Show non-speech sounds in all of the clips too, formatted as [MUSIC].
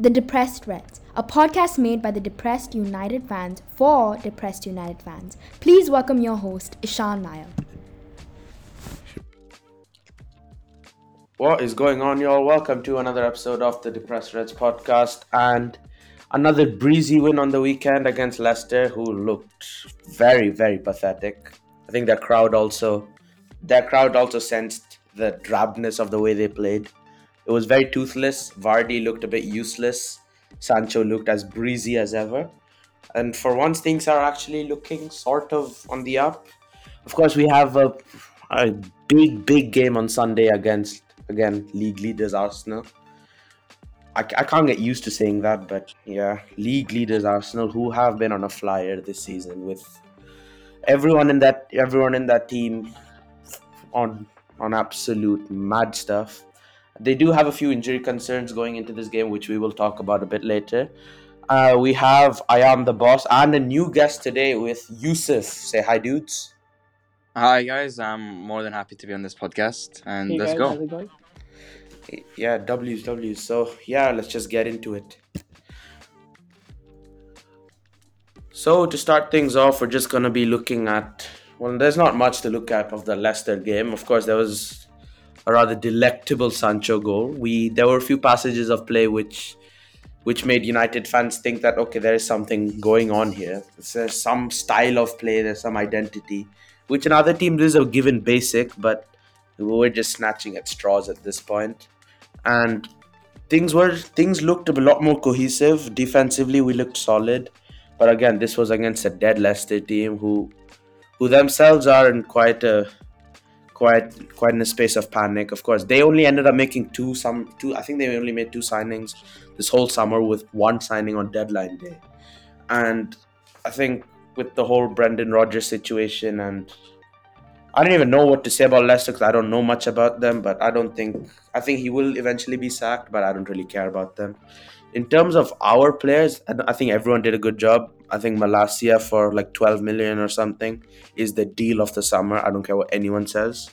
The Depressed Reds, a podcast made by the Depressed United fans for Depressed United fans. Please welcome your host, Ishan Nair. What is going on, y'all? Welcome to another episode of the Depressed Reds podcast and another breezy win on the weekend against Leicester, who looked very, very pathetic. I think their crowd also, their crowd also sensed the drabness of the way they played. It was very toothless. Vardy looked a bit useless. Sancho looked as breezy as ever. And for once, things are actually looking sort of on the up. Of course, we have a, a big, big game on Sunday against, again, league leaders Arsenal. I, I can't get used to saying that, but yeah, league leaders Arsenal, who have been on a flyer this season with everyone in that everyone in that team on on absolute mad stuff. They do have a few injury concerns going into this game, which we will talk about a bit later. Uh, we have I am the boss and a new guest today with Yusuf. Say hi, dudes. Hi guys, I'm more than happy to be on this podcast, and Hey let's guys, go. how's it? Yeah, W's W's. So yeah, let's just get into it. So to start things off, we're just gonna be looking at. Well, there's not much to look at of the Leicester game. Of course, there was a rather delectable Sancho goal. We there were a few passages of play which which made United fans think that okay, there is something going on here. There's some style of play, there's some identity, which in other teams is a given basic, but we're just snatching at straws at this point. And things were things looked a lot more cohesive. Defensively, we looked solid, but again, this was against a dead Leicester team who who themselves are in quite a quite quite in a space of panic. Of course, they only ended up making two some two. I think they only made two signings this whole summer with one signing on deadline day, and I think with the whole Brendan Rodgers situation and. I don't even know what to say about Leicester because I don't know much about them, but I don't think I think he will eventually be sacked, but I don't really care about them. In terms of our players, I, think everyone did a good job. I think Malacia for like 12 million or something is the deal of the summer. I don't care what anyone says.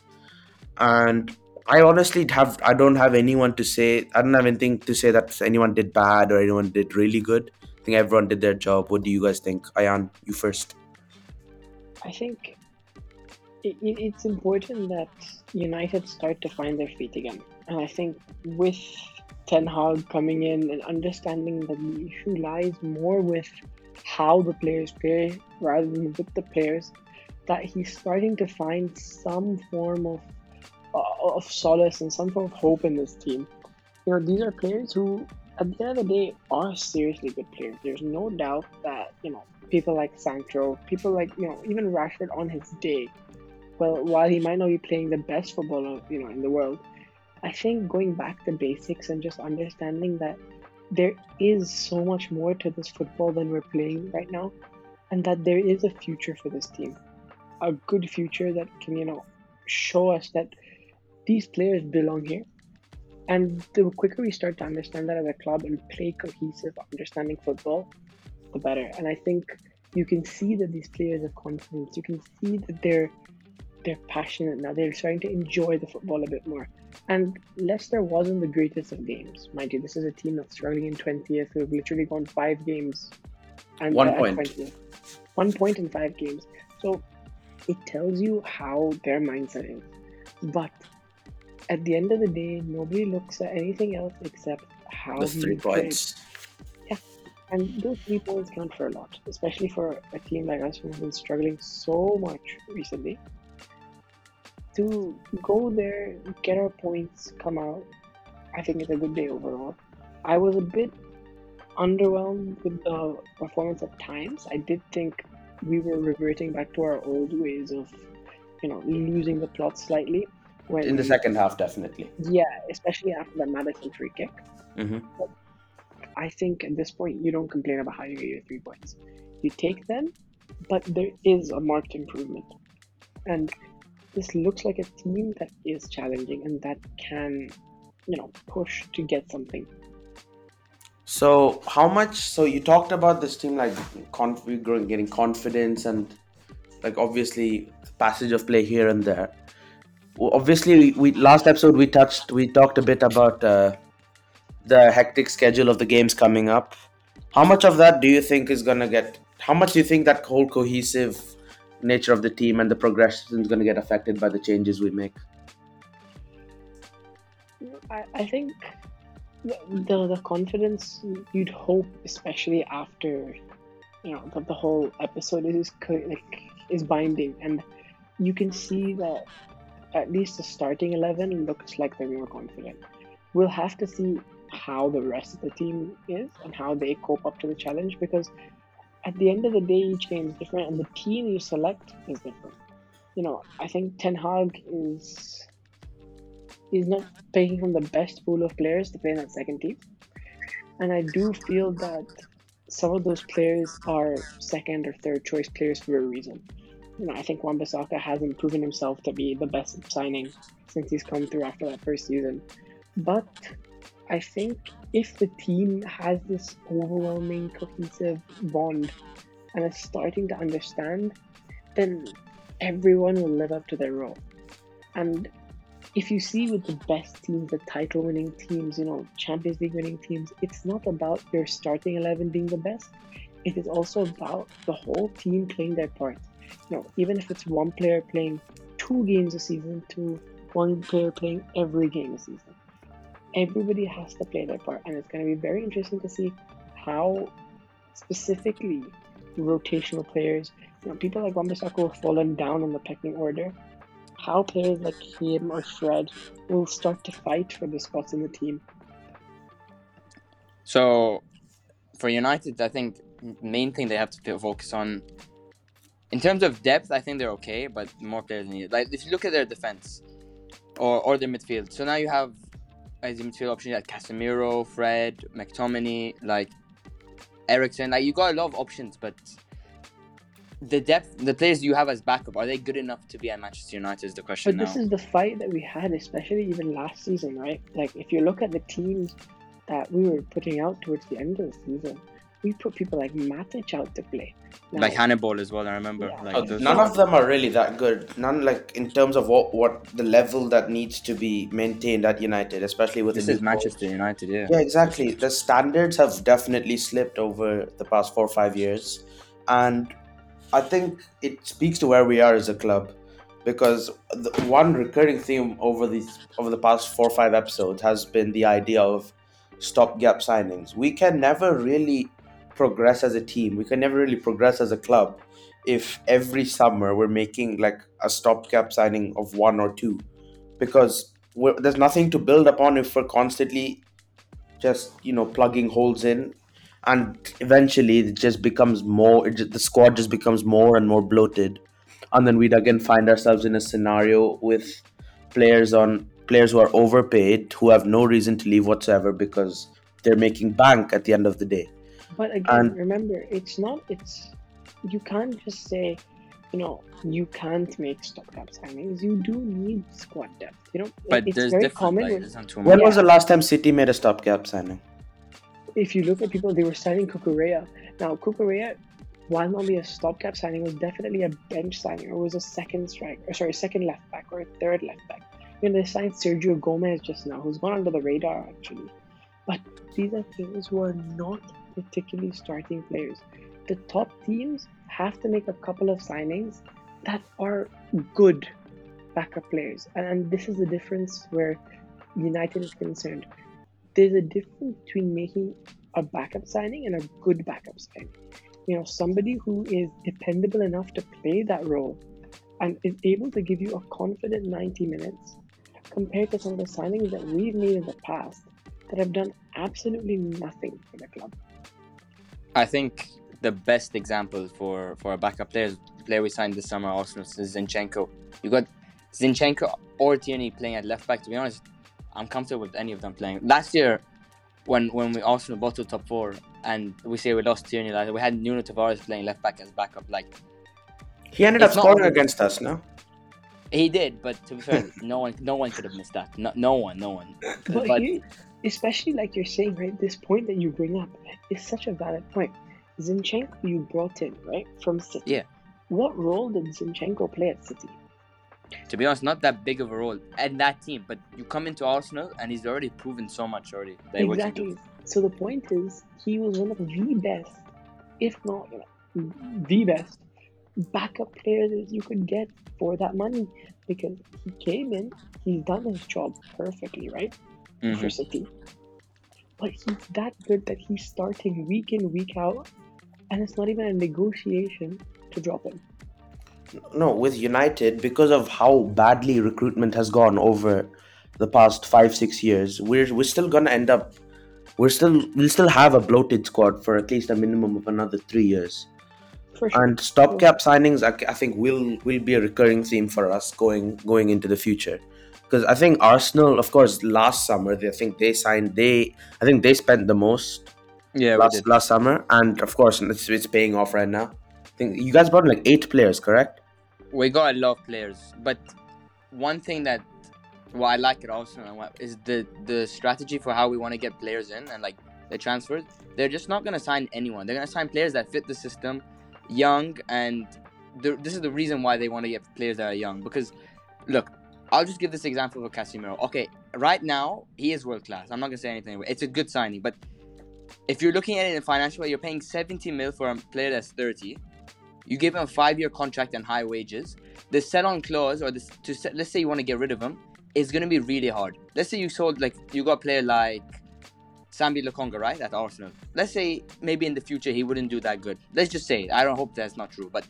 And I honestly have I don't have anyone to say I don't have anything to say that anyone did bad or anyone did really good. I think everyone did their job. What do you guys think? Ayan, you first. I think it, it, it's important that United start to find their feet again. And I think with Ten Hag coming in and understanding that the issue lies more with how the players play rather than with the players, that he's starting to find some form of uh, of solace and some form of hope in this team. You know, these are players who, at the end of the day, are seriously good players. There's no doubt that you know people like Sancho, people like you know even Rashford on his day. Well, while he might not be playing the best football you know in the world, I think going back to basics and just understanding that there is so much more to this football than we're playing right now, and that there is a future for this team, a good future that can you know show us that these players belong here. And the quicker we start to understand that as a club and play cohesive, understanding football, the better. And I think you can see that these players have confidence. You can see that they're they're passionate now. They're starting to enjoy the football a bit more. And Leicester wasn't the greatest of games, mind you. This is a team that's struggling in twentieth. Who've literally gone five games, and One uh, point. 20th. One point in five games. So it tells you how their mindset is. But at the end of the day, nobody looks at anything else except how The he three played. Yeah, And those three points count for a lot, especially for a team like us who have been struggling so much recently. To go there, get our points, come out, I think it's a good day overall. I was a bit underwhelmed with the performance at times. I did think we were reverting back to our old ways of, you know, losing the plot slightly. When In the second half, definitely. yeah, especially after the Maddison free kick. hmm I think at this point you don't complain about how you get your three points. You take them, but there is a marked improvement. And this looks like a team that is challenging and that can, you know, push to get something. So how much? So you talked about this team like conf- getting confidence, and like obviously passage of play here and there. Obviously, we, we last episode we touched we talked a bit about uh, the hectic schedule of the games coming up. How much of that do you think is gonna get? How much do you think that whole cohesive nature of the team and the progression is gonna get affected by the changes we make? I, I think the, the the confidence you'd hope, especially after you know that the whole episode is like is binding, and you can see that at least the starting eleven looks like they're more confident. We'll have to see how the rest of the team is and how they cope up to the challenge because at the end of the day, each game is different, and the team you select is different. You know, I think Ten Hag is he's not picking from the best pool of players to play in that second team. And I do feel that some of those players are second or third choice players for a reason. You know, I think Wan-Bissaka hasn't proven himself to be the best signing since he's come through after that first season. But I think if the team has this overwhelming cohesive bond and is starting to understand, then everyone will live up to their role. And if you see with the best teams, the title winning teams, you know, Champions League winning teams, it's not about your starting 11 being the best. It is also about the whole team playing their part. You know, even if it's one player playing two games a season to one player playing every game a season, everybody has to play their part. And it's going to be very interesting to see how specifically rotational players, you know, people like Wan-Bissaka have fallen down in the pecking order how players like him or Fred will start to fight for the spots in the team. So, for United, I think main thing they have to focus on, in terms of depth, I think they're okay, but more players needed. Like if you look at their defense, or or their midfield, so now you have as a midfield option like Casemiro, Fred, McTominay, like Eriksen. Like you got a lot of options, but the depth, the players you have as backup, are they good enough to be at Manchester United? Is the question. But this is the fight that we had, especially even last season, right? Like if you look at the teams that we were putting out towards the end of the season, we put people like Matic out to play. Now, like Hannibal as well. I remember. Yeah. Like, Oh, none of them are really that good. None like in terms of what what the level that needs to be maintained at United, especially with this the is new coach. Manchester United. Yeah. Yeah, exactly. The standards have definitely slipped over the past four or five years, and I think it speaks to where we are as a club, because the one recurring theme over these over the past four or five episodes has been the idea of stopgap signings. We can never really progress as a team. We can never really progress as a club if every summer we're making like a stopgap signing of one or two, because there's nothing to build upon if we're constantly just you know plugging holes in and eventually it just becomes more just, the squad just becomes more and more bloated. And then we'd again find ourselves in a scenario with players on players who are overpaid who have no reason to leave whatsoever because they're making bank at the end of the day But again, And- remember, it's not. It's you can't just say, you know, you can't make stopgap signings. You do need squad depth. You know, But it's there's very different. common Like, when- there's when much. was the last time city made a stopgap signing if you look at people, they were signing Cucurella. Now, Cucurella, while not be a stopgap signing, was definitely a bench signing, or was a second strike, or sorry, second left back, or a third left back. You know, they signed Sergio Gomez just now, who's gone under the radar actually. But these are players who are not particularly starting players. The top teams have to make a couple of signings that are good backup players, and, and this is the difference where United is concerned there's a difference between making a backup signing and a good backup signing. You know, somebody who is dependable enough to play that role and is able to give you a confident 90 minutes compared to some of the signings that we've made in the past that have done absolutely nothing for the club. I think the best example for for a backup player is the player we signed this summer, Arsenal, is Zinchenko. You got Zinchenko or Tierney playing at left back. To be honest, I'm comfortable with any of them playing. Last year, when when we Arsenal bought to top four, and we say we lost Tierney, like we had Nuno Tavares playing left back as backup. Like he ended up scoring against us no he did, but to be fair, no one no one could have missed that. No, no one, no one. But, But- you, especially like you're saying, right, this point that you bring up is such a valid point. Zinchenko you brought in, right, from City. Yeah. What role did Zinchenko play at City? To be honest, not that big of a role and that team. But you come into Arsenal and he's already proven so much already. Like what he. Exactly. So the point is, he was one of the best, if not you know, the best, backup players that you could get for that money because he came in, he's done his job perfectly, right? Mhm. For City. But he's that good that he's starting week in, week out, and it's not even a negotiation to drop him. No, with United, because of how badly recruitment has gone over the past five, six years, we're we're still gonna end up we're still we'll still have a bloated squad for at least a minimum of another three years. For sure. And stopgap signings, I, I think, will will be a recurring theme for us going going into the future. Because I think Arsenal, of course, last summer they I think they signed they I think they spent the most Yeah, last last summer, and of course it's, it's paying off right now. I think you guys brought like eight players, correct? We got a lot of players, but one thing that what I like at Arsenal is the the strategy for how we want to get players in and like the transfers. They're just not gonna sign anyone. They're gonna sign players that fit the system, young, and the, this is the reason why they want to get players that are young. Because look, I'll just give this example of Casemiro. Okay, right now he is world class. I'm not gonna say anything. It's a good signing, but if you're looking at it in financial way, you're paying 70 mil for a player that's 30. You give him a five-year contract and high wages. The sell-on clause, or this, to let's say you want to get rid of him, is going to be really hard. Let's say you sold like you got a player like Sambi Lokonga, right, at Arsenal. Let's say maybe in the future he wouldn't do that good. Let's just say it. I don't hope that's not true, but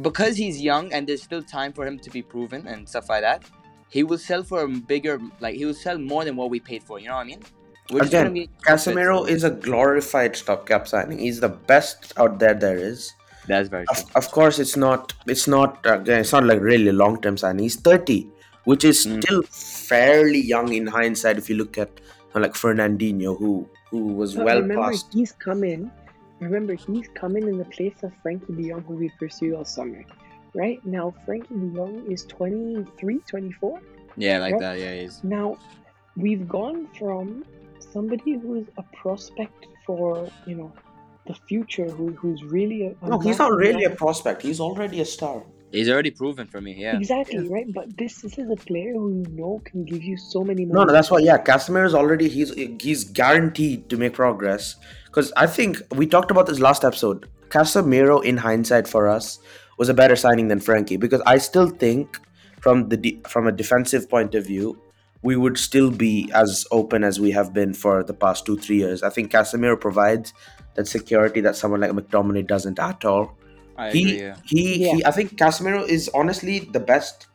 because he's young and there's still time for him to be proven and stuff like that, he will sell for a bigger, like he will sell more than what we paid for. You know what I mean? Gonna Again, be- Casemiro is a glorified stopgap signing. He's the best out there there is. That's very true. Of, of course, it's not. It's not. Again, it's not like really long term signing. He's thirty, which is Mm. still fairly young in hindsight. If you look at like Fernandinho, who who was But well remember, past. he's coming. Remember, he's coming in in the place of Frenkie De Jong, who we pursued all summer. Right now, Frenkie De Jong is 23, 24. Yeah, like Right? that. Yeah, he's. Now, we've gone from somebody who's a prospect for, you know, the future, who, who's really a. a No, he's not massive really a prospect. He's already a star. He's already proven for me. Yeah. Exactly, right? But this, this is a player who you know can give you so many No, no, that's why. Yeah, Casemiro is already. He's he's guaranteed to make progress. Because I think we talked about this last episode. Casemiro, in hindsight, for us, was a better signing than Frenkie. Because I still think, from the de- from a defensive point of view, we would still be as open as we have been for the past two three years. I think Casemiro provides that security that someone like McTominay doesn't at all. I he, agree. Yeah. he, Yeah. he I think Casemiro is honestly the best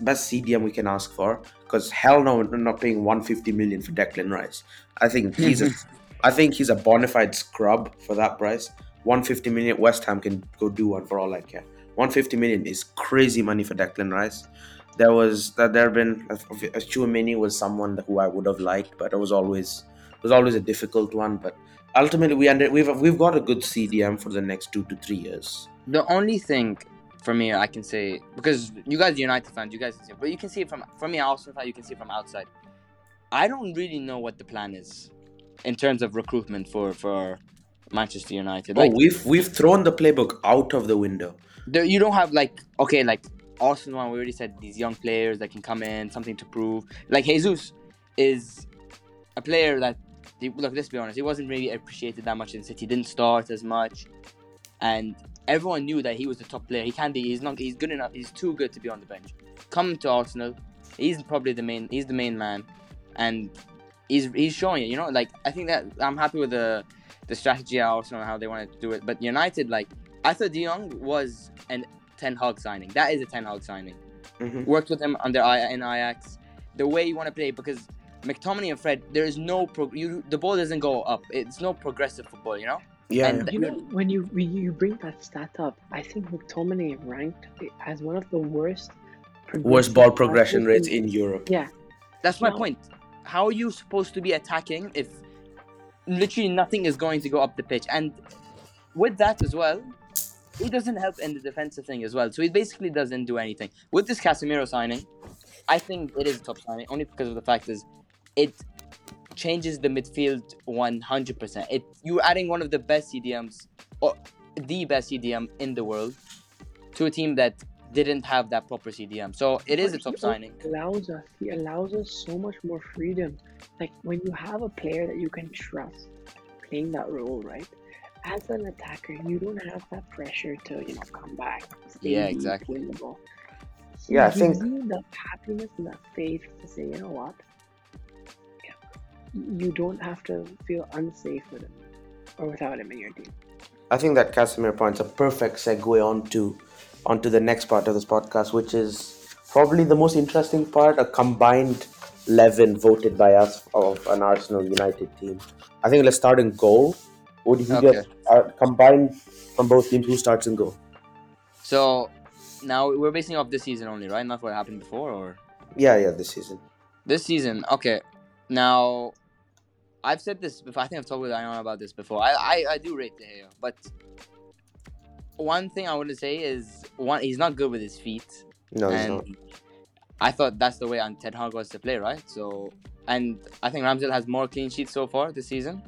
best CDM we can ask for because hell no we're not paying 150 million for Declan Rice. I think he's a mm-hmm. I think he's a bona fide scrub for that price. 150 million West Ham can go do one for all I care. 150 million is crazy money for Declan Rice. There was that there have been Chouameni was someone who I would have liked, but it was always it was always a difficult one. But ultimately, we ended we've we've got a good CDM for the next two to three years. The only thing for me I can say because you guys are United fans, you guys can see, it, but you can see it from from me Arsenal fan, you can see it from outside. I don't really know what the plan is in terms of recruitment for for Manchester United. Oh, like oh, we've we've thrown the playbook out of the window. there, you don't have like okay like Arsenal one we already said these young players that can come in something to prove like Jesus is a player that look let's be honest he wasn't really appreciated that much in City didn't start as much and everyone knew that he was the top player he can be he's not he's good enough he's too good to be on the bench come to Arsenal he's probably the main he's the main man and he's he's showing it you know like I think that I'm happy with the the strategy at Arsenal and how they wanted to do it but United like I thought De Jong was an Ten Hag signing. That is a Ten Hag signing. Mhm. Worked with him under I in Ajax. The way you want to play because McTominay and Fred, there is no pro. You, the ball doesn't go up. It's no progressive football. You know. Yeah, And You know, when you when you bring that stat up, I think McTominay ranked as one of the worst. worst ball progression rates in Europe. Yeah, That's my No. point. How are you supposed to be attacking if literally nothing is going to go up the pitch? And with that as well, he doesn't help in the defensive thing as well. So he basically doesn't do anything. With this Casemiro signing, I think it is a top signing only because of the fact is it changes the midfield 100%. It you're adding one of the best CDMs or the best CDM in the world to a team that didn't have that proper CDM. So it is But a top he signing. Allows us. He allows us so much more freedom. Like when you have a player that you can trust playing that role, right? As an attacker, you don't have that pressure to you know come back. stay Yeah, exactly. win the ball. He Yeah, I gives think- you that happiness and that faith to say, you know what, yeah, you don't have to feel unsafe with him or without him in your team. I think that Casemiro point's a perfect segue onto onto the next part of this podcast, which is probably the most interesting part, a combined 11 voted by us of an Arsenal United team. I think let's start in goal. Would you Okay. just uh, combine from both teams who starts in goal? So now we're basing off this season only, right? Not what happened before or Yeah, yeah, this season. this season. Okay. Now I've said this before. I think I've talked with Ayan about this before. I, I, I do rate De Gea, but one thing I want to say is one he's not good with his feet. No, he's not. I thought that's the way Ten Hag was to play, right? So, and I think Ramsdale has more clean sheets so far this season.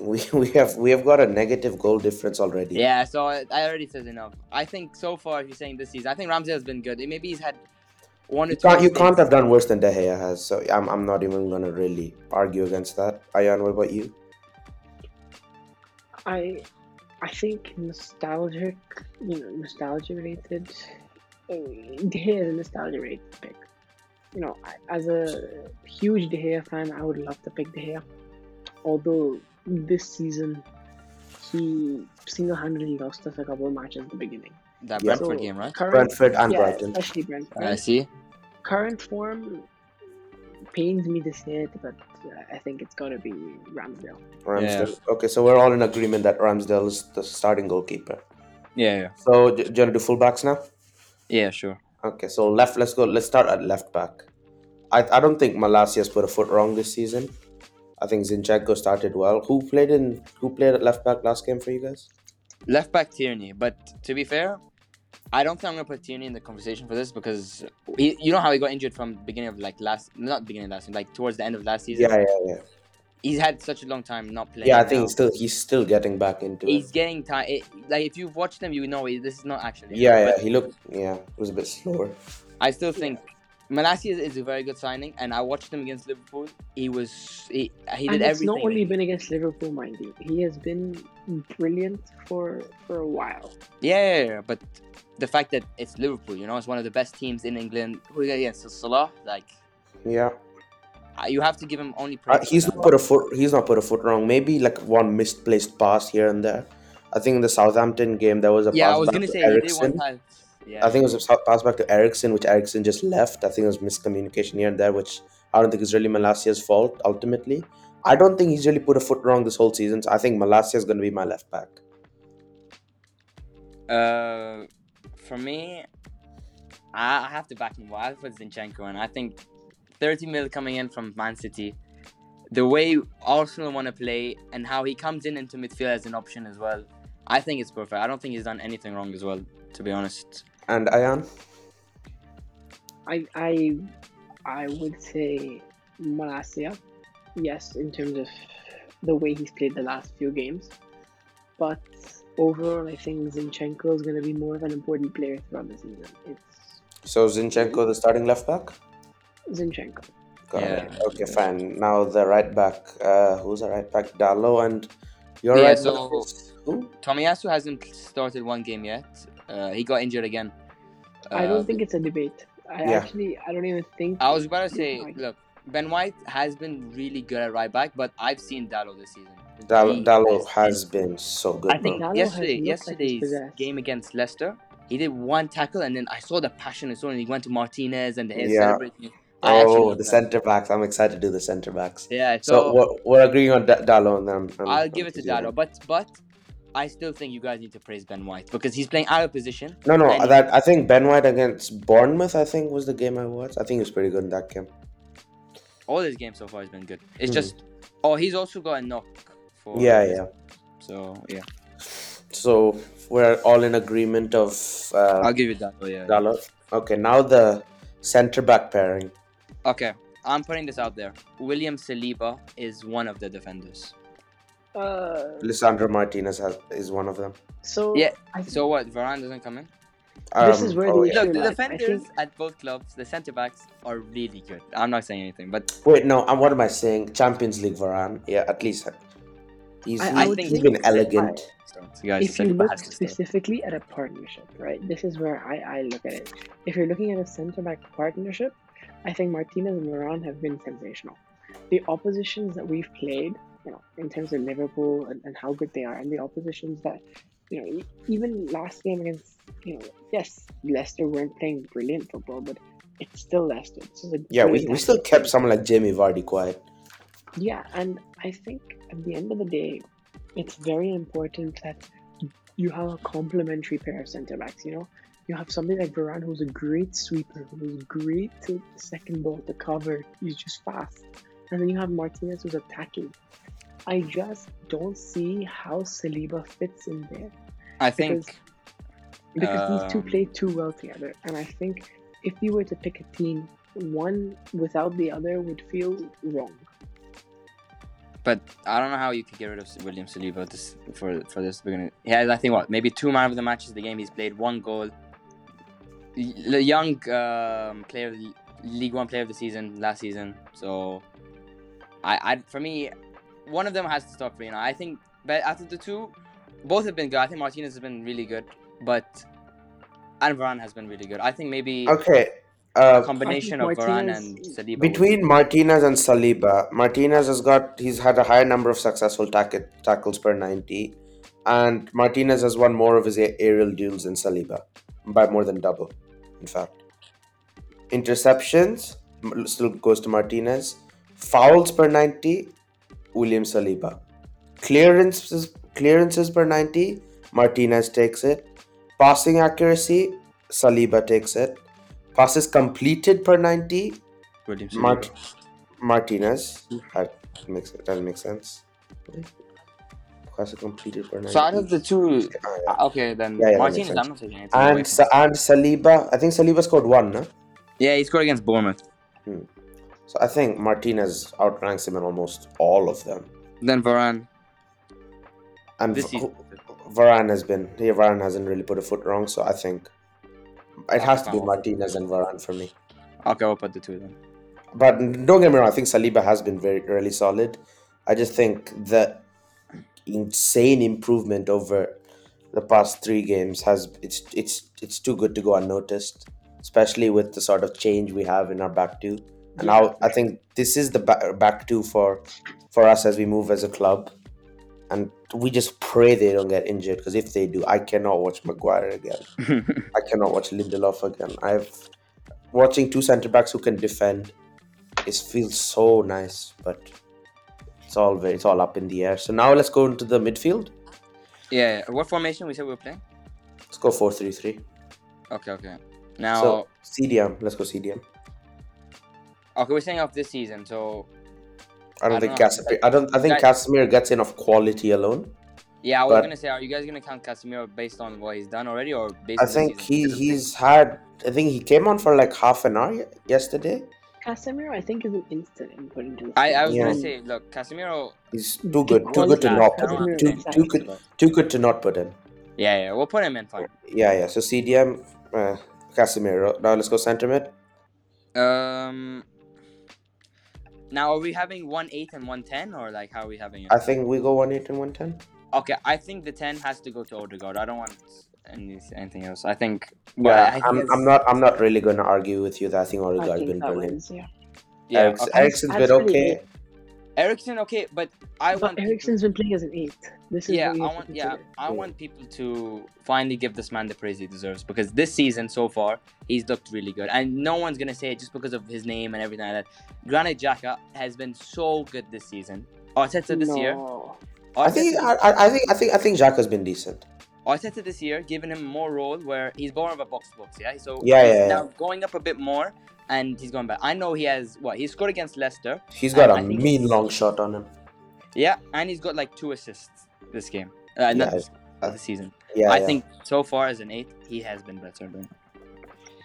We, [LAUGHS] we have we have got a negative goal difference already. Yeah, so I, I already said enough. I think so far, if you're saying this season, I think Ramsdale has been good. Maybe he's had one You can't, you can't have done worse than De Gea has, so I'm, I'm not even gonna really argue against that. Ayan, what about you? I I think nostalgic, you know, nostalgia related. Uh, De Gea is a nostalgia related pick. You know, I- as a huge De Gea fan, I would love to pick De Gea. Although this season, he single-handedly lost us a couple of matches at the beginning. That Yeah. Brentford So, game, right? Current, Brentford and yeah, Brighton. especially Brentford. I see. Current form pains me to say it, but uh, I think it's going to be Ramsdale. Ramsdale. Okay, so we're all in agreement that Ramsdale is the starting goalkeeper. Yeah, yeah, So do, do you want to do fullbacks now? yeah, sure. Okay, so left. Let's go. Let's start at left back. I, I don't think Malacia's put a foot wrong this season. I think Zinchenko started well. Who played in? Who played at left back last game for you guys? Left back Tierney, but to be fair, I don't think I'm gonna put Tierney in the conversation for this because he, you know how he got injured from beginning of like last, not beginning of last season, like towards the end of last season. Yeah, yeah, yeah. He's had such a long time not playing. Yeah, I think now. he's still he's still getting back into He's it. He's getting time. Like if you've watched him, you know he- this is not actually. Yeah, yeah. He looked. Yeah, he was a bit slower. I still think Malacia is, is a very good signing, and I watched him against Liverpool. He was he, he did and it's everything. not only been against Liverpool, mind you. He has been brilliant for for a while. Yeah, yeah, yeah, but the fact that it's Liverpool, you know, it's one of the best teams in England. Who against Salah? Like Yeah, uh, you have to give him only uh, he's not put a foot. He's not put a foot wrong. Maybe like one misplaced pass here and there. I think in the Southampton game there was a yeah, pass I was gonna to say he did one time. Yeah, I think it was a pass back to Eriksen, which Eriksen just left. I think it was miscommunication here and there, which I don't think is really Malacia's fault ultimately. I don't think he's really put a foot wrong this whole season. So I think Malacia is going to be my left back. Uh, for me, I, have to back him. I put Zinchenko, and I think 30 mil coming in from Man City, the way Arsenal want to play, and how he comes in into midfield as an option as well. I think it's perfect. I don't think he's done anything wrong as well, to be honest. And Ayan, I I I would say Malacia, yes, in terms of the way he's played the last few games. But overall, I think Zinchenko is going to be more of an important player throughout the season. It's so Zinchenko the starting left back. Zinchenko. Got Yeah. it. Okay, fine. Now the right back. Uh, who's the right back? Dalot and your Yeah, right so- back is who? Tomiyasu hasn't started one game yet. Uh, he got injured again. I Uh, don't think it's a debate. I Yeah. actually, I don't even think. I was about to say, Like- look, Ben White has been really good at right back, but I've seen Dalot this season. Dalot, He Dalot has has been so good. I think bro. Yesterday, looked like yesterday's game against Leicester, he did one tackle, and then I saw the passion in his soul, and he went to Martinez and he's Yeah. celebrating. I actually Oh, the centre backs. I'm excited to do the centre backs. Yeah, So, so, we're, we're agreeing on Da- Dalot, and then I'm, I'm- I'll I'm give it to zero. Dalot, but but I still think you guys need to praise Ben White because he's playing out of position. No, no, that I think Ben White against Bournemouth. I think was the game I watched. I think he was pretty good in that game. all his games so far has been good. It's Mhm. just, oh, he's also got a knock. For Yeah, yeah. So yeah, So we're all in agreement of uh, I'll give you Dalot. Yeah. Dalot. Okay, now the centre back pairing. Okay, I'm putting this out there. William Saliba is one of the defenders. Uh, Lisandro Martinez has, is one of them. so Yeah, I So what? Varane doesn't come in. This Um, is where oh, the issue Look, the defenders think at both clubs, the centre backs are really good. I'm not saying anything, but Wait, no. And what am I saying? Champions League Varane. Yeah, at least he's I- he's, I would he's think- been elegant. so, guys, if you look has to specifically at a partnership, right? This is where I, I look at it. If you're looking at a centre back partnership, I think Martinez and Varane have been sensational. The oppositions that we've played, you know, in terms of Liverpool and, and how good they are, and the oppositions that, you know, even last game against, you know, yes, Leicester weren't playing brilliant football, but it's still Leicester. A Yeah, we, we still kept someone like Jamie Vardy quiet. Yeah, and I think at the end of the day, it's very important that you have a complementary pair of centre backs. You know, you have somebody like Varane who's a great sweeper, who's great to second ball to cover. He's just fast, and then you have Martinez who's attacking. I just don't see how Saliba fits in there I think because these two Um, play too well together, and I think if you were to pick a team, one without the other would feel wrong. But I don't know how you could get rid of William Saliba this for for this beginning. He has, I think, what maybe two man of the matches of the game. He's played one goal. The young um, player, League One player of the season last season. So, I, I for me, one of them has to stop for you know. I think, but after the two, both have been good. I think Martinez has been really good, but and Varane has been really good. I think maybe Okay. a Uh, combination of think Varane and Saliba. would- between Martinez and Saliba, Martinez has got he's had a higher number of successful tack- tackles per 90, and Martinez has won more of his a- aerial duels than Saliba by more than double, in fact. Interceptions still goes to Martinez. Fouls per 90, William Saliba. Clearances clearances per 90, Martinez takes it. Passing accuracy, Saliba takes it. Passes completed per 90, William. Mart- Martinez. That makes that makes sense. Passes completed per 90. So out of the two, uh, okay, then Yeah, yeah, Martinez. I'm not taking anything away and Sa- and Saliba, I think Saliba scored one, no? Yeah, he scored against Bournemouth. So I think Martinez outranks him in almost all of them. Then Varane. And This V- Varane has been yeah, Varane hasn't really put a foot wrong, so I think it has to be Martinez and Varane for me. Okay, we'll put the two then. But don't get me wrong, I think Saliba has been very really solid. I just think the insane improvement over the past three games has it's it's it's too good to go unnoticed, especially with the sort of change we have in our back two. And now I think this is the back, back two for for us as we move as a club, and we just pray they don't get injured because if they do, I cannot watch Maguire again. [LAUGHS] I cannot watch Lindelof again. I've watching two centre backs who can defend. It feels so nice, but it's all very, it's all up in the air. So now let's go into the midfield. yeah, yeah. What formation we said we were playing? Let's go four three three. Okay, okay. Now, So CDM, let's go CDM. Okay, we're saying off this season. So I don't I think don't know. Casemiro. I don't. I think That- Casemiro gets enough quality alone. yeah, I was But- gonna say, are you guys gonna count Casemiro based on what he's done already, or based? I on think he Because of he's had. I think he came on for like half an hour yesterday. Casemiro, I think, is an instant input into the I, I was Yeah. gonna say, look, Casemiro. He's too good. Too good to not put him. Too too good. Too good to not put him. Yeah, yeah, we'll put him in fine. Yeah, yeah. So CDM, uh, Casemiro. Now let's go centre mid. Um. Now, are we having one eight and one ten, or like how are we having it? I think we go one eight and one ten. Okay, I think the ten has to go to Odegaard. I don't want any, anything else. I think. Yeah, well, I think I'm, it's- I'm not. I'm not really going to argue with you that I think I Odegaard's think been that brilliant. wins, yeah. Yeah, Eriksen, okay. Eriksen's That's been okay. good. Eriksen, okay, but I But want. people- Eriksen's been playing as an eight. This is yeah, I want. Yeah, consider. I want people to finally give this man the praise he deserves because this season so far he's looked really good, and no one's gonna say it just because of his name and everything like that. Granit Xhaka has been so good this season. Arteta this year. No. I think. I, I I think. I think. I think Xhaka's been decent. Arteta this year, giving him more role where he's more of a box to box, yeah. So Yeah, he's yeah, now going up a bit more, and he's going back. I know he has what he scored against Leicester, He's got I- a I think mean long shot on him. yeah, and he's got like two assists this game, uh, not Yeah, this, uh, this season. Yeah, I yeah. think so far as an eight, he has been better than.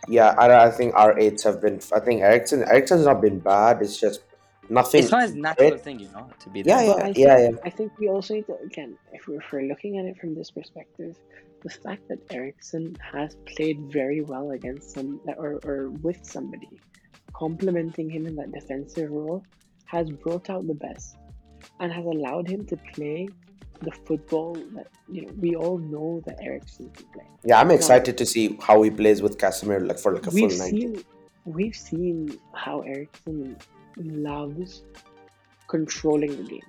Yeah, I, I think our eights have been. I think Eriksen. Eriksen's not been bad. It's just nothing. It's not his natural great. thing, you know, to be Yeah, there. But I yeah, think, yeah, yeah. I think we also need to again, if we're, if we're looking at it from this perspective, the fact that Eriksen has played very well against some or, or with somebody, complementing him in that defensive role, has brought out the best and has allowed him to play the football that you know we all know that Eriksen can play. Yeah, I'm Now, excited to see how he plays with Casemiro, like for like a full we've 90. seen we've seen how Eriksen loves controlling the game.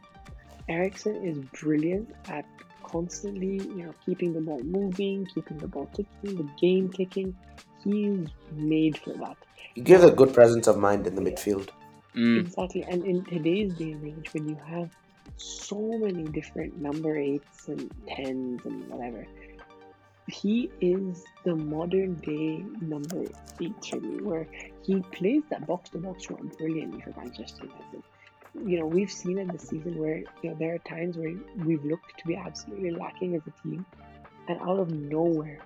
Eriksen is brilliant at constantly, you know, keeping the ball moving, keeping the ball ticking, the game ticking. He's made for that. He gives a good presence of mind in the midfield. Mm. exactly, and in today's day and age, when you have so many different number eights and tens and whatever, he is the modern day number eight for me, where he plays that box to box role brilliantly for Manchester United. You know, we've seen it this season where you know there are times where we've looked to be absolutely lacking as a team, and out of nowhere,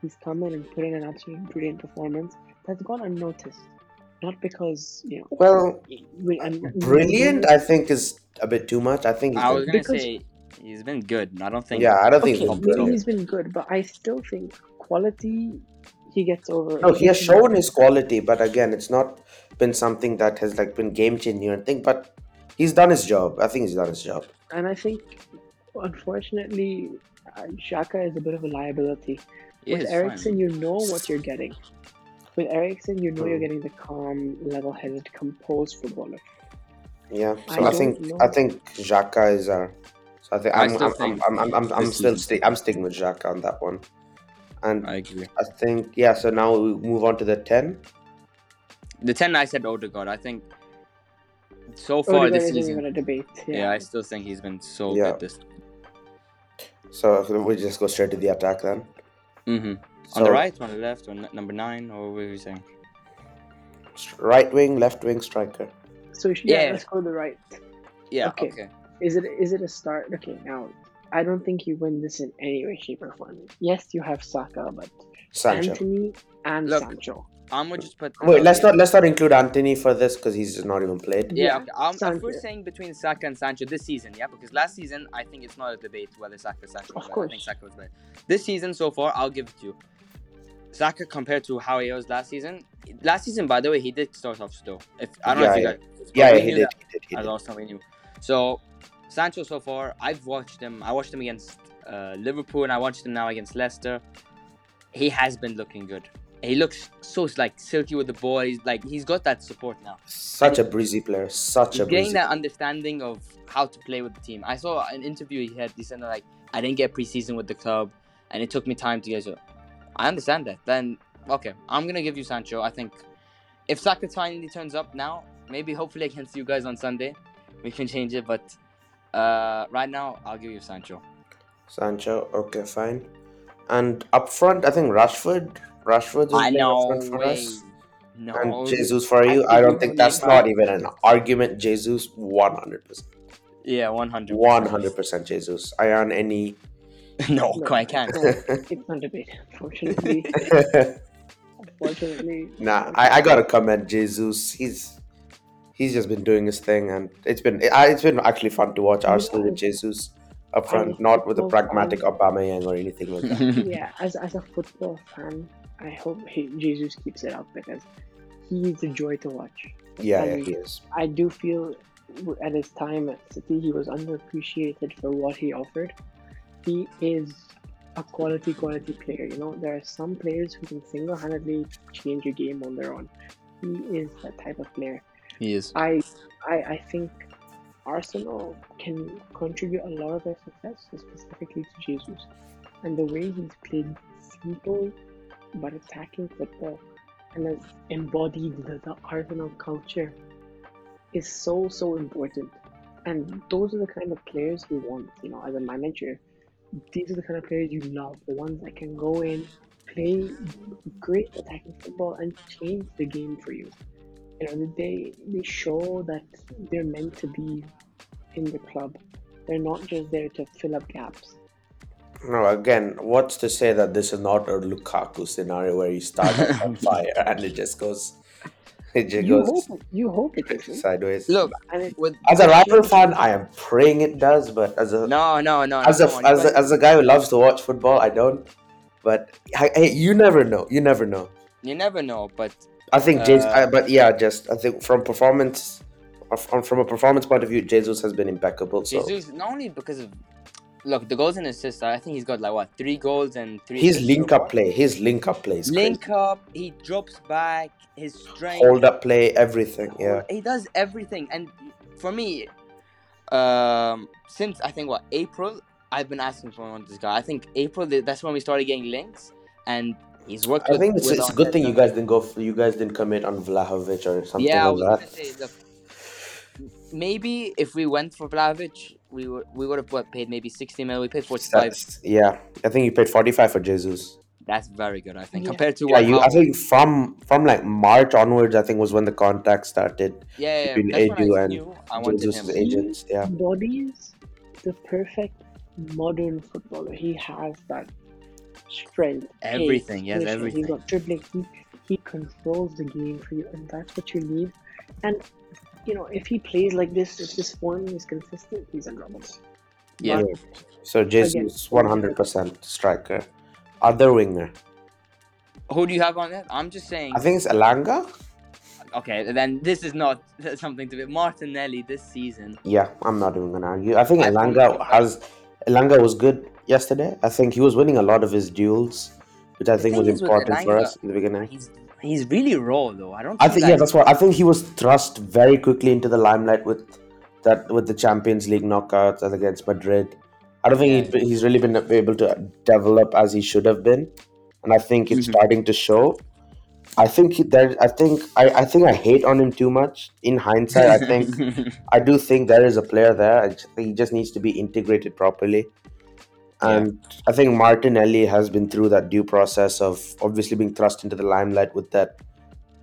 he's come in and put in an absolutely brilliant performance that's gone unnoticed. Not because you know, Well, we, and we- brilliant, I think, is a bit too much. I think he's I was gonna Because- say he's been good. I don't think. yeah, I don't think Okay, he's been maybe he's been good, but I still think quality he gets over. No, he has shown his quality, but again, it's not been something that has like been game changing or anything. But he's done his job. I think he's done his job. And I think, unfortunately, uh, Xhaka is a bit of a liability. Yeah, With it's Eriksen, fine. you know what you're getting. With Eriksen, you know you're Hmm. getting the calm, level-headed, composed footballer. Yeah. So I, don't think know. I think Xhaka is our. So I think I I'm still I'm, think I'm, I'm, I'm, I'm this still season- sti- I'm sticking with Xhaka on that one. And I agree. I think yeah. So now we move on to the ten. The ten I said Odegaard. I think so far Odegaard this isn't season. even a debate. Yeah. Yeah, I still think he's been so Yeah. good this. So we just go straight to the attack then. Mm hmm So on the right, on the left, on number nine, or what were you saying? right wing, left wing, striker. So yeah, Yeah. let's go to the right. Yeah. Okay. Okay. Is it is it a start? Okay, now I don't think you win this in any way, shape, or form. Yes, you have Saka, but Sancho. Antony and Look, Sancho. I'm gonna just put. Wait, let's not let's not include Antony for this because he's not even played. Yeah, Yeah, okay. Um, if Sancho. we're saying between Saka and Sancho this season, yeah, because last season I think it's not a debate whether Saka Sancho. Of was better. I think Saka was better. This season so far, I'll give it to you. Saka compared to how he was last season. Last season, by the way, he did start off slow. If I don't know if you Yeah, guys, Yeah, yeah, he did, he did. He did. last time we knew. So Sancho so far, I've watched him. I watched him against uh, Liverpool, and I watched him now against Leicester. He has been looking good. He looks so like silky with the ball. He's like he's got that support now. Such a breezy player. Such He's a getting breezy. that understanding of how to play with the team. I saw an interview he had. He said like, "I didn't get preseason with the club, and it took me time to get to." I understand that. Then okay, I'm gonna give you Sancho. I think if Saka finally turns up now, maybe hopefully against you guys on Sunday, we can change it. But uh, right now, I'll give you Sancho. Sancho. Okay, fine. And up front, I think Rashford. Rashford is I playing up know front for way. us. No, And Jesus for you. think I don't think that's not even an argument. Jesus, one hundred percent. yeah, one hundred. One hundred percent Jesus. I earn any. [LAUGHS] No, No, I can't. it's not a debate, unfortunately. unfortunately. nah, I, I gotta commend Jesus. He's he's just been doing his thing, and it's been I- it's been actually fun to watch Arsenal with Jesus up front, As a not with a football pragmatic Aubameyang or anything like that. [LAUGHS] yeah, as, as a football fan, I hope he, Jesus keeps it up because he's a joy to watch. Yeah, yeah, he is. I do feel at his time at City, he was underappreciated for what he offered. He is a quality, quality player. You know, there are some players who can single handedly change a game on their own. He is that type of player. he is. I, I, I think Arsenal can contribute a lot of their success specifically to Jesus. And the way he's played simple but attacking football and has embodied the, the Arsenal culture is so, so important. And those are the kind of players we want, you know, as a manager. These are the kind of players you love, the ones that can go in, play great attacking football, and change the game for you. You know they they show that they're meant to be in the club. They're not just there to fill up gaps. No, again, what's to say that this is not a Lukaku scenario where he starts on [LAUGHS] fire and it just goes it just You goes hope, you hope it doesn't. sideways. Look, with As a rival fan, I am praying it does, but as a no, no, no, as no, a on, as a, as a guy who loves to watch football, I don't. But hey, hey, you never know. You never know. you never know, but I think Jesus, Uh, I, but yeah, just I think from performance, from, from a performance point of view, Jesus has been impeccable. So Jesus not only because of look the goals and assists. I think he's got like what three goals and three. his link up play, his link up play, link crazy. up. He drops back. His strength. hold up play, everything. Yeah, He does everything, and for me, um, since I think what April, I've been asking for this guy. I think April that's when we started getting links, and he's worked. I with- think it's, with it's a good thing you guys didn't go. For, you guys didn't commit on Vlahovic or something Yeah, I was like gonna that. say look, maybe if we went for Vlahovic, we would we would have what paid maybe sixty mil. We paid forty five. That's- yeah, I think you paid forty five for Jesus. That's very good, I think, Yeah. compared to Yeah, what. you. I think from from like March onwards, I think was when the contact started yeah, yeah, between that's when Edu I and knew I Jesus' him. agents. Yeah, embodies the perfect modern footballer. He has that strength, pace, Everything, yes, finishing. everything. He's got dribbling. He he controls the game for you, and that's what you need. And you know, if he plays like this, if this form is consistent, he's undroppable. Yeah. But so Jesus, one hundred percent striker. Other winger, Who do you have on that? I'm just saying. I think it's Elanga. Okay, then this is not [LAUGHS] something to be. Martinelli this season. Yeah, I'm not even gonna argue. I think I Elanga think- has Elanga was good yesterday. I think he was winning a lot of his duels, which I The think was thing is important for us in the beginning. He's he's really raw though. I don't. I think that- yeah, that's what I think he was thrust very quickly into the limelight with that with the Champions League knockouts against Madrid. I don't think Yeah. he's, really been able to develop as he should have been, and I think it's Mhm. starting to show. I think he- there. I think I, I think I hate on him too much. In hindsight, I think [LAUGHS] I do think there is a player there. I just he just needs to be integrated properly. And I think Martinelli has been through that due process of obviously being thrust into the limelight with that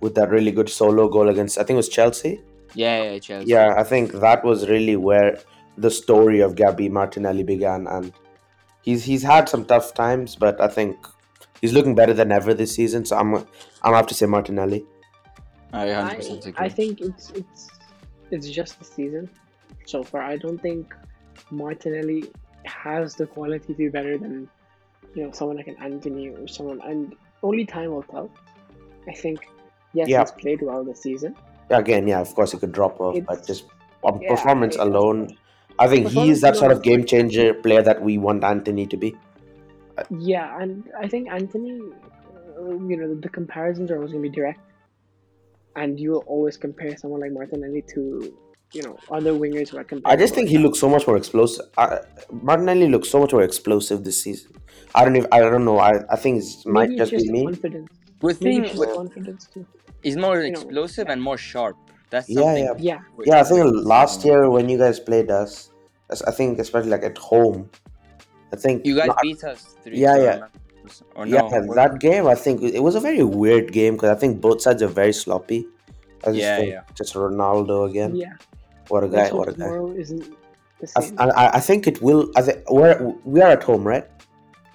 with that really good solo goal against I think it was Chelsea. yeah, yeah, Chelsea. Yeah, I think that was really where the story of Gabby Martinelli began and he's he's had some tough times, but I think he's looking better than ever this season. So I'm I'm gonna have to say Martinelli. I 100% agree. I think it's it's it's just the season so far. I don't think Martinelli has the quality to be better than you know someone like an Antony or someone, and only time will tell. I think yes, Yeah. he's played well this season. Again, yeah, of course he could drop off, but just on yeah, performance alone, I think he is that sort of game changer player that we want Antony to be. Yeah, and I think Antony, uh, you know, the comparisons are always going to be direct, and you will always compare someone like Martinelli to you know other wingers who are compared. I just think he looks so much more explosive. Uh, Martinelli looks so much more explosive this season. I don't even, I don't know. I, I think it might Maybe just it's be me. confidence. with Maybe him, it's just with- confidence too. he's more you know, explosive and more sharp. That's Yeah, something. yeah. Yeah, with- Yeah, I think last year when you guys played us, I think especially like at home, I think you guys no, beat us three. Yeah, yeah. remember? Or yeah, no? was- that game I think it was a very weird game because I think both sides are very sloppy. I just Yeah, think yeah. just Ronaldo again. yeah. What a guy! What a guy! isn't the I, same. I, I think it will. I think we're we are at home, right?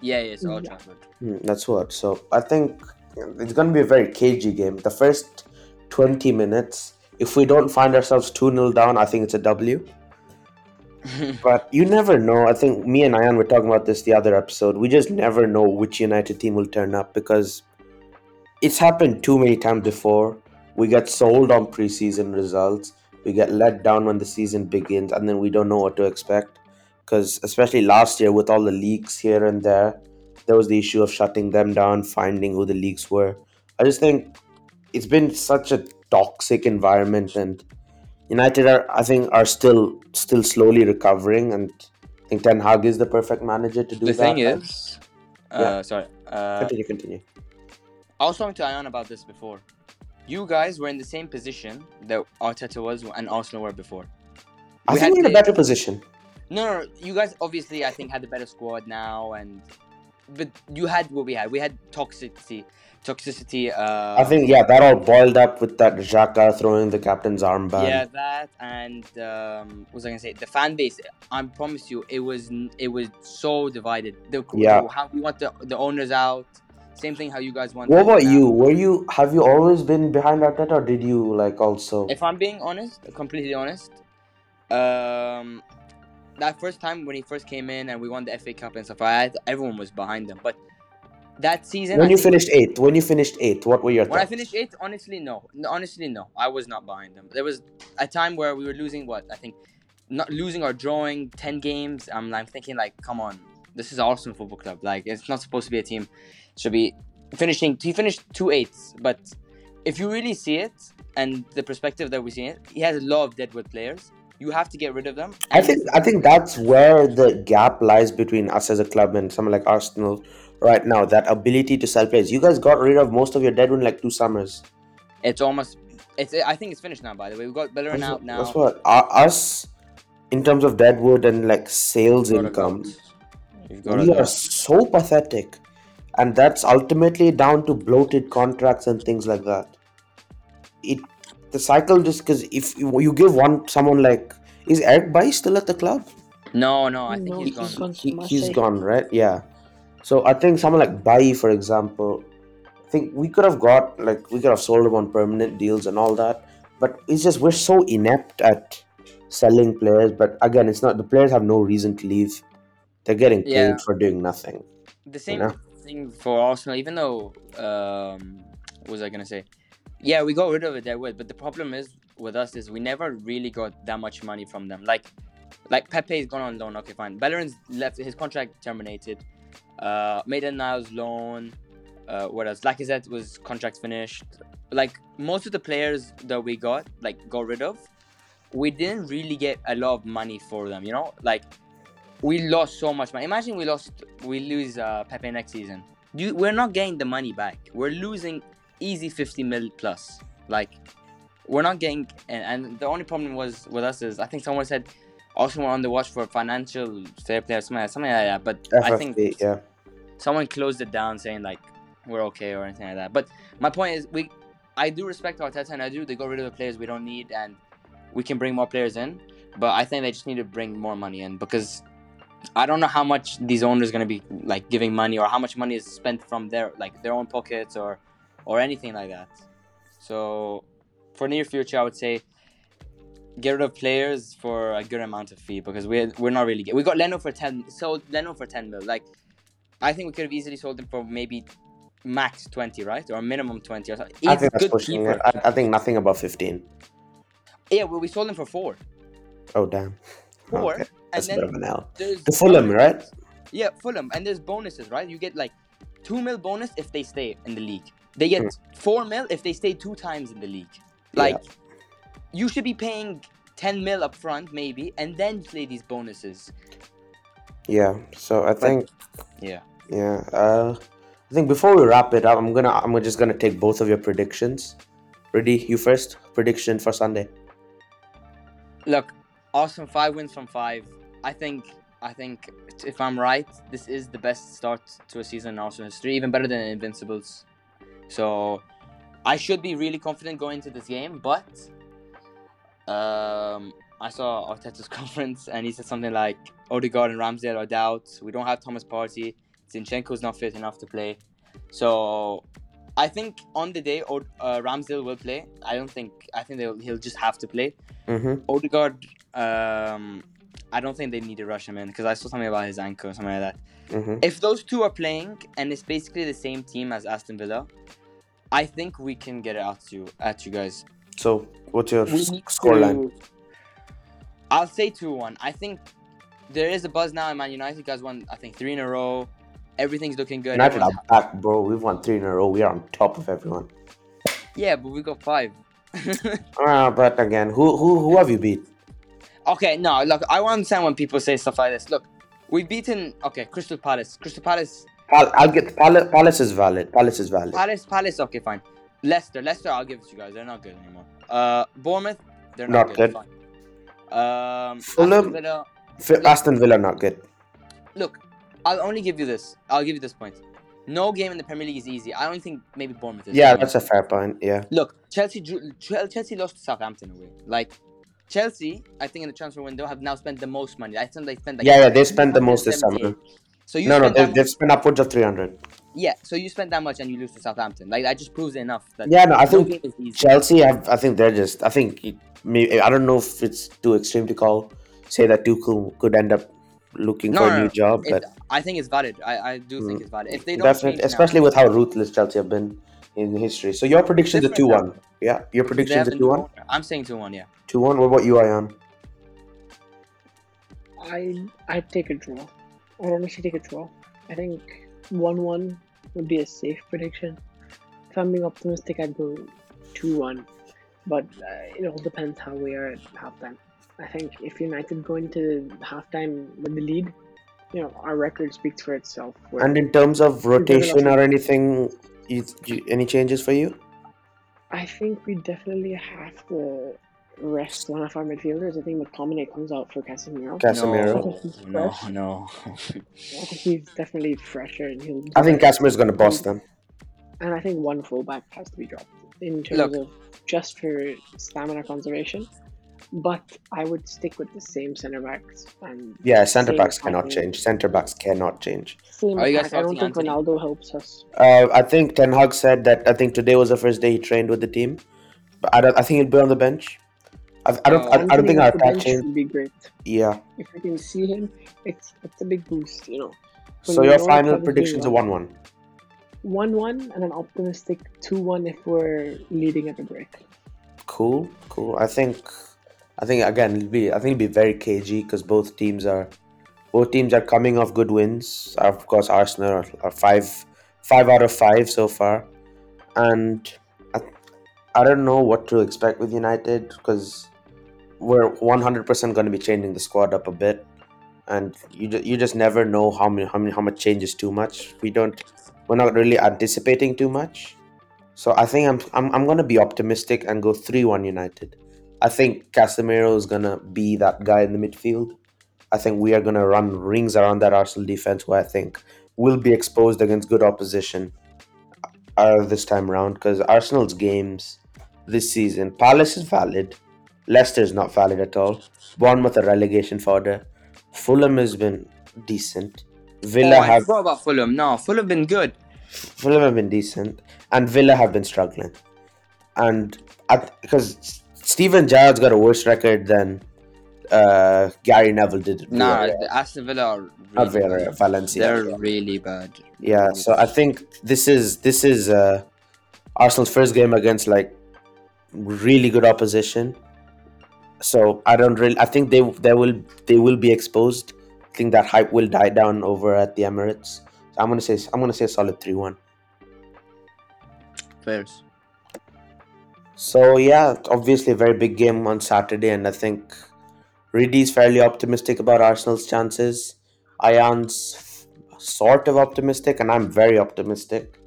Yeah, yeah, it's Old Yeah. Trafford. Hmm, that's what. So I think it's going to be a very cagey game. The first 20 minutes, if we don't find ourselves 2 0 down, I think it's a W. [LAUGHS] But you never know. I think me and Ayan were talking about this the other episode. We just never know which United team will turn up because it's happened too many times before. We get sold on preseason results. We get let down when the season begins, and then we don't know what to expect. Because especially last year, with all the leaks here and there, there was the issue of shutting them down, finding who the leaks were. I just think it's been such a toxic environment, and United are, I think, are still still slowly recovering, and I think Ten Hag is the perfect manager to do the that. thing is, uh, Yeah. sorry. Uh, continue, continue. I was talking to Ayan about this before. You guys were in the same position that Arteta was and Arsenal were before. I We think we're in a better position. No, no, no, you guys obviously I think had a better squad now, and but you had what we had. We had toxicity, toxicity. Uh, I think yeah, that all boiled up with that Xhaka throwing the captain's armband. Yeah, that and um, what was I gonna say? The fan base. I promise you, it was it was so divided. The Yeah. how we want the the owners out. Same thing how you guys won. What about you? Were you have you always been behind Arteta, or did you like also? If I'm being honest, completely honest, um, that first time when he first came in and we won the FA Cup and stuff, I everyone was behind him. But that season, when I you finished eighth, when you finished eighth, what were your when I finished eighth, honestly, no. Honestly, no. I was not behind them. There was a time where we were losing what I think, not losing or drawing ten games. I'm, I'm thinking like, come on, this is Arsenal Football Club. Like, it's not supposed to be a team. It should be finishing. He finished two eighths, but if you really see it and the perspective that we see it, he has a lot of deadwood players. You have to get rid of them. I think I think that's where the gap lies between us as a club and someone like Arsenal right now. That ability to sell players. You guys got rid of most of your deadwood in like two summers. it's almost. It's. I think it's finished now. By the way, we've got Bellerin out now. that's what U- us in terms of deadwood and like sales income. goat. You've got a We are so pathetic, and that's ultimately down to bloated contracts and things like that. It the cycle just because if you, you give one someone like is Eric Bailly still at the club? No, no, I think No, he's he's gone. gone. He, to he's gone, right? Yeah. So I think someone like Bailly, for example, I think we could have got like we could have sold him on permanent deals and all that, but it's just we're so inept at selling players. But again, it's not the players have no reason to leave; they're getting paid Yeah. for doing nothing. the same you know? Thing for Arsenal. Even though, um, what was I gonna say? Yeah, we got rid of it that with, but the problem is with us is we never really got that much money from them. Like, like Pepe's gone on loan. Okay, fine. Bellerin's left. His contract terminated. Uh, Maitland-Niles loan. Uh, what else? Lacazette was contract finished. Like most of the players that we got, like got rid of, we didn't really get a lot of money for them. You know, like we lost so much money. Imagine we lost, we lose uh, Pepe next season. You, we're not getting the money back. We're losing easy 50 mil plus. Like, we're not getting, and, and the only problem was with us is I think someone said also we're on the watch for financial fair play or something, like- something like that. But I think yeah. someone closed it down saying like we're okay or anything like that. But my point is we I do respect Arteta and I do they got rid of the players we don't need and we can bring more players in. But I think they just need to bring more money in because I don't know how much these owners gonna be like giving money or how much money is spent from their like their own pockets or or anything like that. So for near future I would say get rid of players for a good amount of fee because we're we're not really get we got Leno for ten sold Leno for ten mil. Like I think we could have easily sold him for maybe max 20, right? Or minimum 20 or something. I think that's good pushing. I, I think nothing above fifteen. Yeah, well, we sold him for four. Oh damn. Four. Okay, And That's a bit then an there's. To Fulham, right? Yeah, Fulham. And there's bonuses, right? You get like two mil bonus if they stay in the league. They get Hmm. four mil if they stay two times in the league. Like, you should be paying 10 mil up front, maybe, and then play these bonuses. Yeah. So I think Yeah. yeah. Uh, I think before we wrap it up, I'm gonna I'm just gonna take both of your predictions. Ready? You first. Prediction for Sunday. Look, Arsenal five wins from five. I think I think if I'm right, this is the best start to a season in Arsenal history, even better than Invincibles. So I should be really confident going into this game, but um, I saw Arteta's [LAUGHS] conference and he said something like Odegaard and Ramsdale are doubts. We don't have Thomas Partey. Zinchenko's not fit enough to play. So I think on the day uh, Ramsdale will play. I don't think I think they'll, he'll just have to play. Mm-hmm. Odegaard, um, I don't think they need to rush him in because I saw something about his ankle or something like that. Mm-hmm. If those two are playing and it's basically the same team as Aston Villa, I think we can get it out to you, at you guys. So what's your We s- scoreline? to- I'll say 2 1. I think there is a buzz now in Man United. You guys won, I think, three in a row. Everything's looking good. United Everyone's are back, bro. We've won three in a row. We are on top of everyone. Yeah, but we got five. [LAUGHS] Ah, but again, who who who have you beat? Okay, no, look, I want to understand when people say stuff like this. Look, we've beaten, okay, Crystal Palace. Crystal Palace I'll, I'll get Palace. Palace is valid. Palace is valid. Palace, Palace, okay, fine. Leicester, Leicester, I'll give it to you guys. They're not good anymore. Uh, Bournemouth, they're not, Not good. good. Fine. Um, Fulham? Aston Villa, F- Aston Villa not good. look, I'll only give you this. I'll give you this point. No game in the Premier League is easy. I only think maybe Bournemouth is. Yeah, that's a fair point. Yeah. Look, Chelsea, drew, Chelsea lost to Southampton away. Like, Chelsea, I think in the transfer window have now spent the most money. I think they spent like Yeah, yeah, they spent the most this summer. So you No, no, they, that they've spent upwards of three hundred. yeah. So you spend that much and you lose to Southampton. Like that just proves enough. That Yeah, no, I think game is easy. Chelsea, have, I think they're just. I think it may, I don't know if it's too extreme to call say that Tuchel could end up looking No, for no, a new no. job, It, but I think it's valid. I, I do think Mm. it's valid. If they don't definitely, change now- especially with how ruthless Chelsea have been in history. So your prediction's a two one. Yeah, your They prediction's have a two one. I'm saying two one. Yeah. Two one. What about you, Ayan? I I'd take a draw. I'd honestly take a draw. I think one one would be a safe prediction. If I'm being optimistic, I'd go two one, but uh, it all depends how we are at halftime. I think if United go into halftime with the lead, you know our record speaks for itself. We're- And in terms of rotation or anything, you, you, any changes for you? I think we definitely have to rest one of our midfielders. I think McTominay comes out for Casemiro. Casemiro. No, no, no. I think he's definitely fresher and he'll. I think better. Casemiro's going to boss them. And I think one fullback has to be dropped in terms Look. of just for stamina conservation. But I would stick with the same centre backs and Yeah, centre backs cannot attacking- change. Centre backs cannot change. Same Are you guys. I don't think Antony? Ronaldo helps us. Uh, I think Ten Hag said that. I think today was the first day he trained with the team, but I don't. I think he'll be on the bench. I, I don't. Uh, I, I don't Antony think our attack bench change. would be great. Yeah. If we can see him, it's it's a big boost, you know. When So your final club is prediction's a one-one. One one and an optimistic two one if we're leading at the break. Cool, cool. I think, I think again it'll be. I think it'll be very cagey because both teams are, both teams are coming off good wins. Of course, Arsenal are, five, five out of five so far, and I, I don't know what to expect with United because we're one hundred percent going to be changing the squad up a bit, and you you just never know how many how many how much change is too much. We don't. We're not really anticipating too much. So I think I'm I'm, I'm gonna be optimistic and go three one United. I think Casemiro is gonna be that guy in the midfield. I think we are gonna run rings around that Arsenal defense where I think we'll be exposed against good opposition uh, this time around because Arsenal's games this season Palace is valid, Leicester is not valid at all. Bournemouth a relegation fodder. Fulham has been decent. Villa oh, I have forgot about Fulham. No, Fulham been good. Fulham have been decent, and Villa have been struggling. And because Steven Gerrard's got a worse record than uh, Gary Neville did. Nah, the Aston Villa are really bad. Valencia. They're really bad. yeah, so I think this is this is uh, Arsenal's first game against like really good opposition. So I don't really. I think they they will they will be exposed. I think that hype will die down over at the Emirates. So I'm gonna say I'm gonna say a solid three one. Players. So yeah, obviously a very big game on Saturday, and I think Reedy's fairly optimistic about Arsenal's chances. Ayan's sort of optimistic, and I'm very optimistic.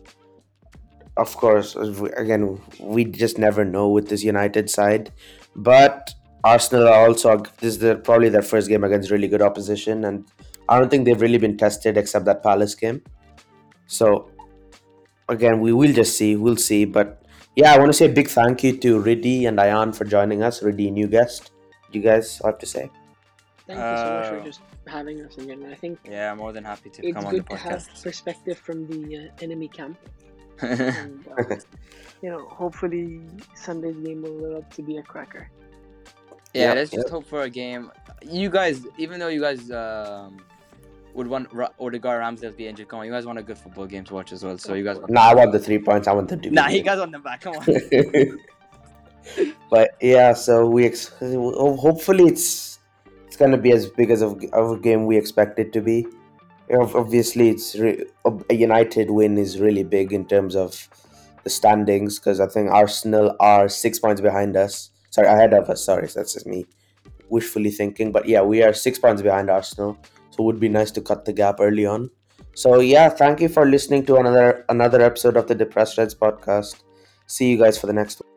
Of course, again, we just never know with this United side, but Arsenal are also this is their, probably their first game against really good opposition, and I don't think they've really been tested except that Palace game. So again, we will just see. We'll see, but yeah, I want to say a big thank you to Riddy and Ayan for joining us. Riddy, new guest. You guys have to say. Thank you so much Uh, for just having us again. I think Yeah, I'm more than happy to come on the podcast. It's good to have perspective from the uh, enemy camp. [LAUGHS] And, uh, you know, hopefully Sunday's game will live up to be a cracker. yeah, Yeah, let's just hope for a game. You guys, even though you guys um, would want Ra- Odegaard Ramsdale be injured, come on, you guys want a good football game to watch as well. So you guys want. Nah, I want the three points. I want the two. Nah, you good. guys want them back. Come on. [LAUGHS] but yeah, so we ex- oh, hopefully it's it's gonna be as big as of, of a game we expect it to be. Obviously, it's re- a United win is really big in terms of the standings because I think Arsenal are six points behind us. Sorry, ahead of us. Sorry, that's just me wishfully thinking. But yeah, we are six points behind Arsenal, it would be nice to cut the gap early on. So yeah, thank you for listening to another another episode of the Depressed Reds podcast. See you guys for the next one.